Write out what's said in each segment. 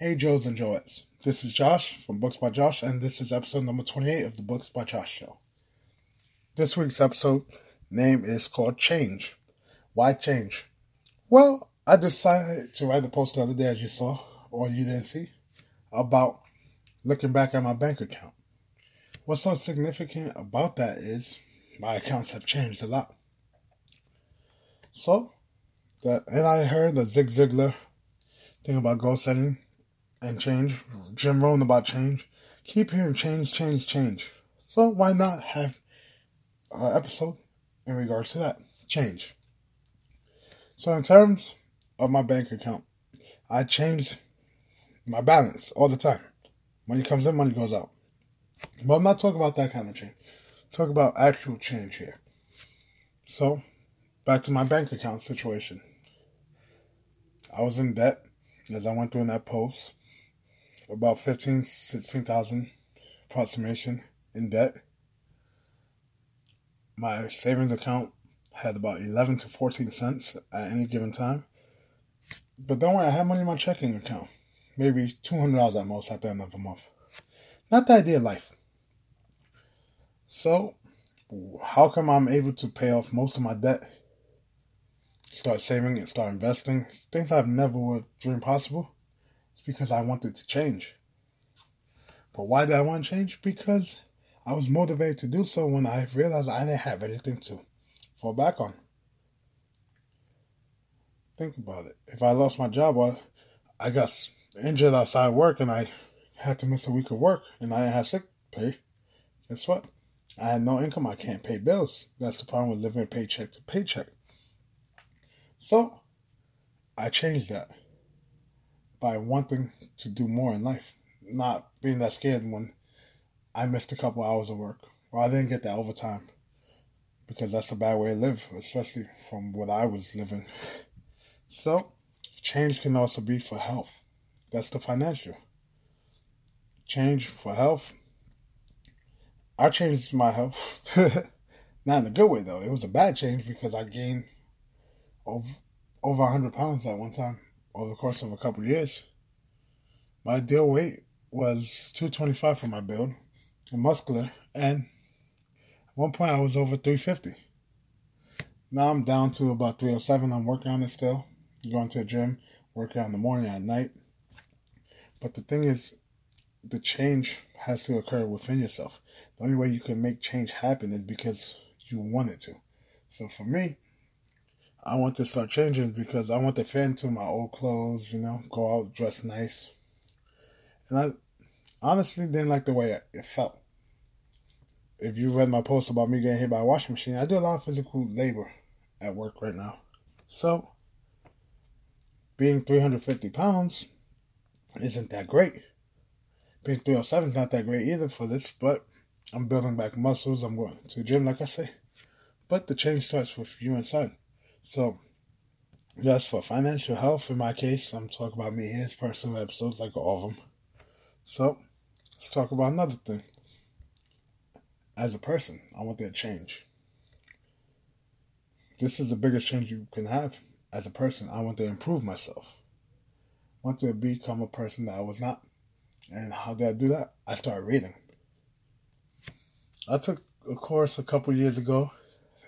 Hey, Joes and Joettes. This is Josh from Books by Josh, and this is episode number 28 of the Books by Josh show. This week's episode name is called Change. Why change? Well, I decided to write a post the other day, as you saw, or you didn't see, about looking back at my bank account. What's so significant about that is my accounts have changed a lot. So, that, and I heard the Zig Ziglar thing about goal setting and change. Jim Rohn about change. Keep hearing change, change, change. So why not have an episode in regards to that? Change. So in terms of my bank account, I change my balance all the time. Money comes in, money goes out. But I'm not talking about that kind of change. Talk about actual change here. So, back to my bank account situation. I was in debt as I went through in that post about 15, 16,000 approximation in debt. My savings account had about 11 to 14 cents at any given time. But don't worry, I had money in my checking account. Maybe $200 at most at the end of the month. Not the ideal life. So, how come I'm able to pay off most of my debt? Start saving and start investing. Things I've never would dream possible because I wanted to change. But why did I want to change? Because I was motivated to do so when I realized I didn't have anything to fall back on. Think about it. If I lost my job, or I got injured outside work and I had to miss a week of work and I didn't have sick pay, guess what? I had no income. I can't pay bills. That's the problem with living paycheck to paycheck. So I changed that by wanting to do more in life, not being that scared when I missed a couple hours of work or I didn't get that overtime because that's a bad way to live, especially from what I was living. So, change can also be for health. That's the financial. Change for health. I changed my health. Not in a good way, though. It was a bad change because I gained over, over 100 pounds at one time over the course of a couple of years. My ideal weight was 225 for my build and muscular, and at one point I was over 350. Now I'm down to about 307. I'm working on it still. Going to the gym, working out in the morning, at night. But the thing is, the change has to occur within yourself. The only way you can make change happen is because you want it to. So for me, I want to start changing because I want to fit into my old clothes, you know, go out dress nice. And I honestly didn't like the way it felt. If you read my post about me getting hit by a washing machine, I do a lot of physical labor at work right now. So, being 350 pounds isn't that great. Being 307 is not that great either for this, but I'm building back muscles. I'm going to the gym, like I say. But the change starts with you inside. So, that's for financial health. In my case, I'm talking about me his personal episodes, like all of them. So, let's talk about another thing. As a person, I want that change. This is the biggest change you can have as a person. I want to improve myself. I want to become a person that I was not. And how did I do that? I started reading. I took a course a couple years ago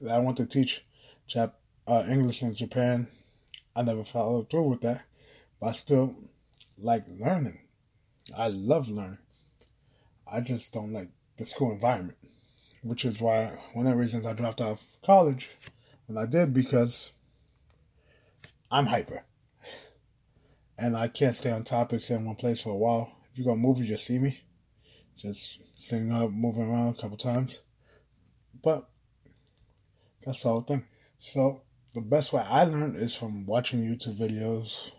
that I want to teach uh, English in Japan. I never followed through with that, but I still like learning. I love learning. I just don't like the school environment, which is why one of the reasons I dropped out of college when I did because I'm hyper. And I can't stay on topics in one place for a while. If you go move, you just see me. Just sitting up, moving around a couple times. But that's the whole thing. So the best way I learn is from watching YouTube videos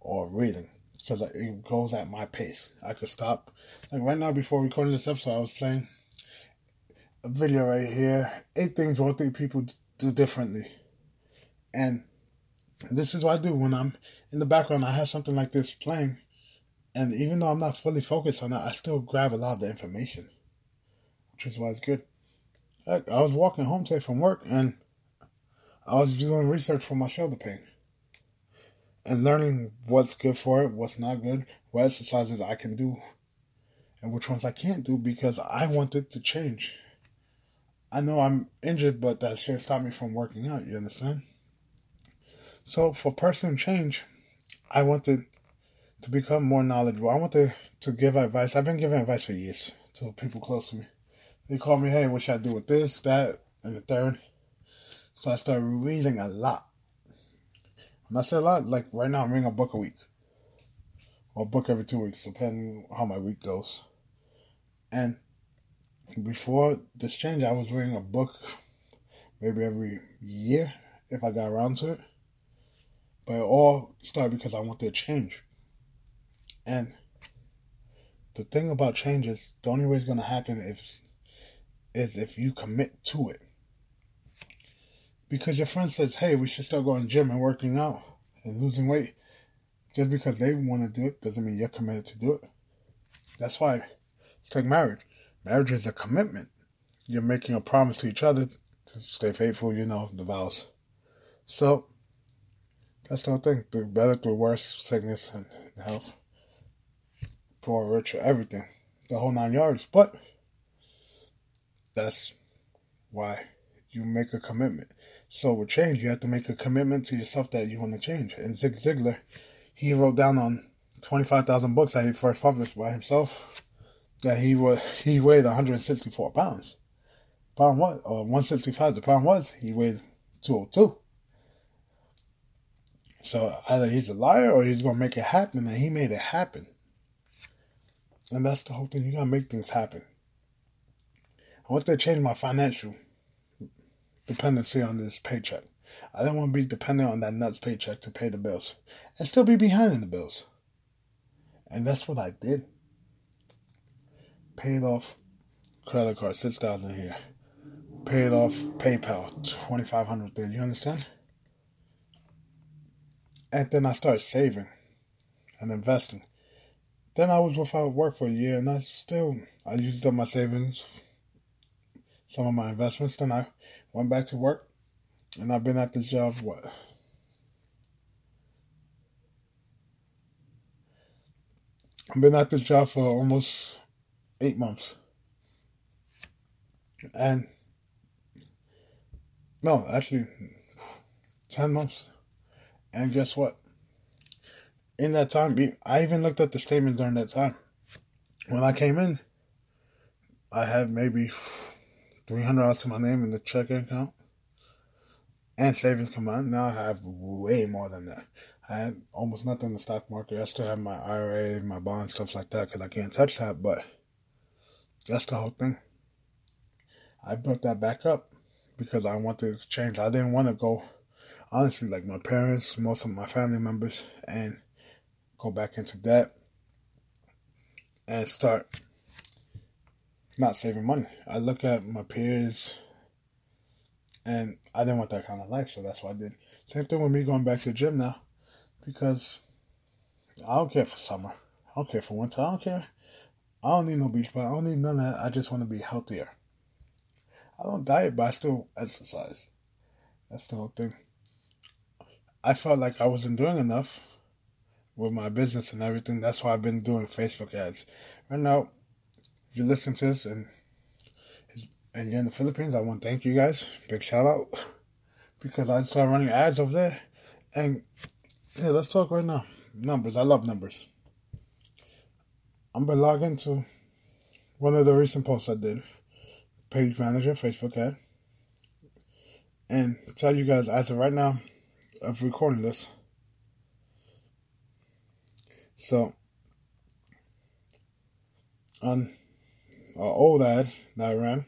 or reading because it goes at my pace. I could stop. Like right now, before recording this episode, I was playing a video right here. Eight things thing people do differently. And this is what I do when I'm in the background. I have something like this playing. And even though I'm not fully focused on that, I still grab a lot of the information, which is why it's good. I was walking home today from work and I was doing research for my shoulder pain. and learning what's good for it, what's not good, what exercises I can do, and which ones I can't do because I want it to change. I know I'm injured, but that shouldn't stop me from working out. You understand? So for personal change, I wanted to become more knowledgeable. I wanted to, to give advice. I've been giving advice for years to people close to me. They call me, hey, what should I do with this, that, and the third? So I started reading a lot. And I say a lot, like right now I'm reading a book a week. Or a book every two weeks, depending how my week goes. And before this change, I was reading a book maybe every year if I got around to it. But it all started because I wanted to change. And the thing about change is the only way it's gonna happen if is if you commit to it. Because your friend says, hey, we should start going to gym and working out and losing weight. Just because they want to do it doesn't mean you're committed to do it. That's why it's like marriage. Marriage is a commitment. You're making a promise to each other to stay faithful, you know, the vows. So that's the whole thing. Through better, through worse, sickness and health poor, rich, everything, the whole nine yards. But that's why you make a commitment. So with change, you have to make a commitment to yourself that you want to change. And Zig Ziglar, he wrote down on twenty five thousand books that he first published by himself that he was he weighed one hundred sixty four pounds. Problem was, or one uh, sixty five. The problem was he weighed two hundred two. So either he's a liar or he's gonna make it happen, and he made it happen. And that's the whole thing. You gotta make things happen. I want to change my financial dependency on this paycheck. I didn't want to be dependent on that nuts paycheck to pay the bills and still be behind in the bills. And that's what I did. Paid off credit card, six thousand here. Paid off PayPal, twenty five hundred there. You understand? And then I started saving and investing. Then I was without work for a year, and I still I used up my savings, some of my investments. Then I went back to work, and I've been at this job what I've been at this job for almost eight months, and no, actually, ten months. And guess what? in that time, I even looked at the statements during that time. When I came in, I had maybe three hundred dollars to my name in the checking account and savings combined. Now I have way more than that. I had almost nothing in the stock market. I still have my IRA, my bond, stuff like that, because I can't touch that. But that's the whole thing. I built that back up because I wanted to change. I didn't want to go, honestly, like my parents, most of my family members, and go back into debt, and start not saving money. I look at my peers and I didn't want that kind of life, so that's what I did. Same thing with me going back to the gym now because I don't care for summer. I don't care for winter. I don't care. I don't need no beach but I don't need none of that. I just want to be healthier. I don't diet, but I still exercise. That's the whole thing. I felt like I wasn't doing enough with my business and everything. That's why I've been doing Facebook ads. Right now, you listen to this and and you're in the Philippines, I want to thank you guys. Big shout out because I started running ads over there. And yeah, let's talk right now. Numbers. I love numbers. I'm gonna log into one of the recent posts I did. Page manager, Facebook ad. And tell you guys as of right now of recording this, so, on an old ad that I ran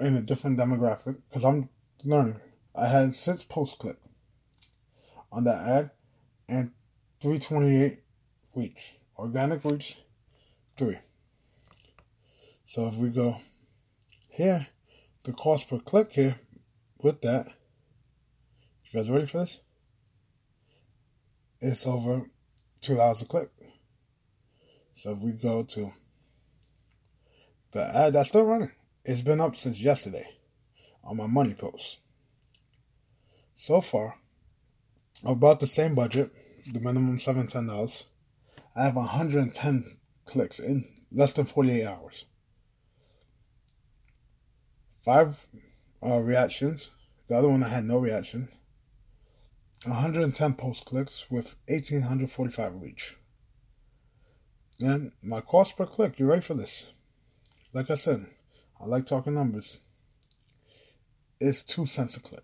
in a different demographic, because I'm learning, I had six post clip on that ad and 328 reach. Organic reach, three. So if we go here, the cost per click here with that, you guys ready for this? it's over two dollars a click. So if we go to the ad that's still running, it's been up since yesterday on my money post. So far, about the same budget, the minimum seven ten dollars. I have 110 clicks in less than 48 hours. Five uh, reactions. The other one I had no reaction. 110 post clicks with 1845 reach. And my cost per click, you ready for this? Like I said, I like talking numbers. It's two cents a click.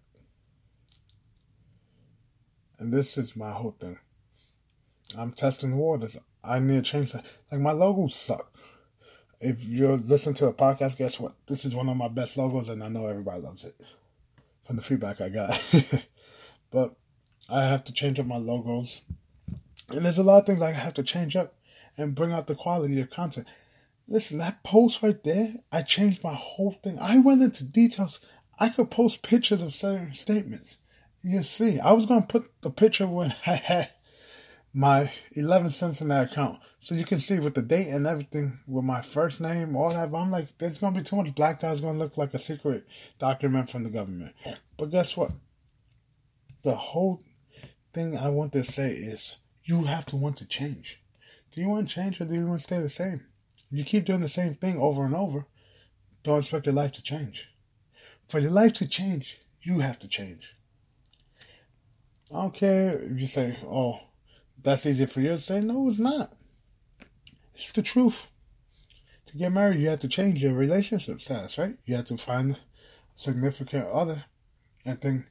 And this is my whole thing. I'm testing the waters. I need to change that. Like my logos suck. If you're listening to the podcast, guess what? This is one of my best logos, and I know everybody loves it from the feedback I got. but I have to change up my logos, and there's a lot of things I have to change up and bring out the quality of content. Listen, that post right there, I changed my whole thing. I went into details. I could post pictures of certain statements. You see, I was gonna put the picture when I had my 11 cents in that account. So you can see with the date and everything, with my first name, all that. But I'm like, there's going to be too much black tie. It's going to look like a secret document from the government. But guess what? The whole thing I want to say is you have to want to change. Do you want to change or do you want to stay the same? You keep doing the same thing over and over, don't expect your life to change. For your life to change, you have to change. I don't care if you say, oh, that's easy for you to say. No, it's not. It's the truth. To get married, you have to change your relationship status, right? You have to find a significant other and then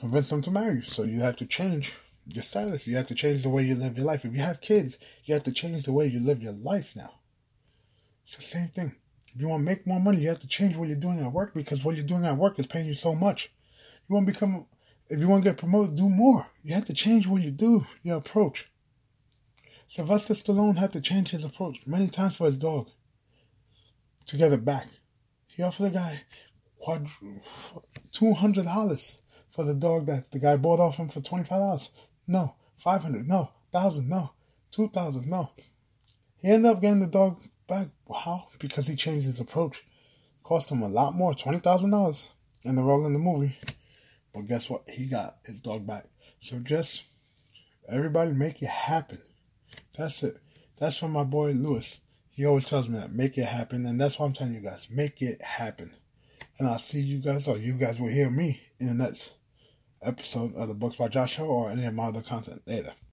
convince them to marry you. So you have to change your status. You have to change the way you live your life. If you have kids, you have to change the way you live your life now. It's the same thing. If you want to make more money, you have to change what you're doing at work because what you're doing at work is paying you so much. You want to become if you want to get promoted, do more. You have to change what you do, your approach. Sylvester Stallone had to change his approach many times for his dog to get it back. He offered the guy two hundred dollars for the dog that the guy bought off him for twenty five dollars. No, five hundred. No, thousand. No, two thousand. No. He ended up getting the dog back. How? Because he changed his approach. Cost him a lot more, twenty thousand dollars, in the role in the movie. But guess what? He got his dog back. So just everybody make it happen. That's it. That's from my boy Lewis. He always tells me that make it happen, and that's why I'm telling you guys make it happen. And I'll see you guys, or you guys will hear me in the next episode of the Books by Josh Show or any of my other content later.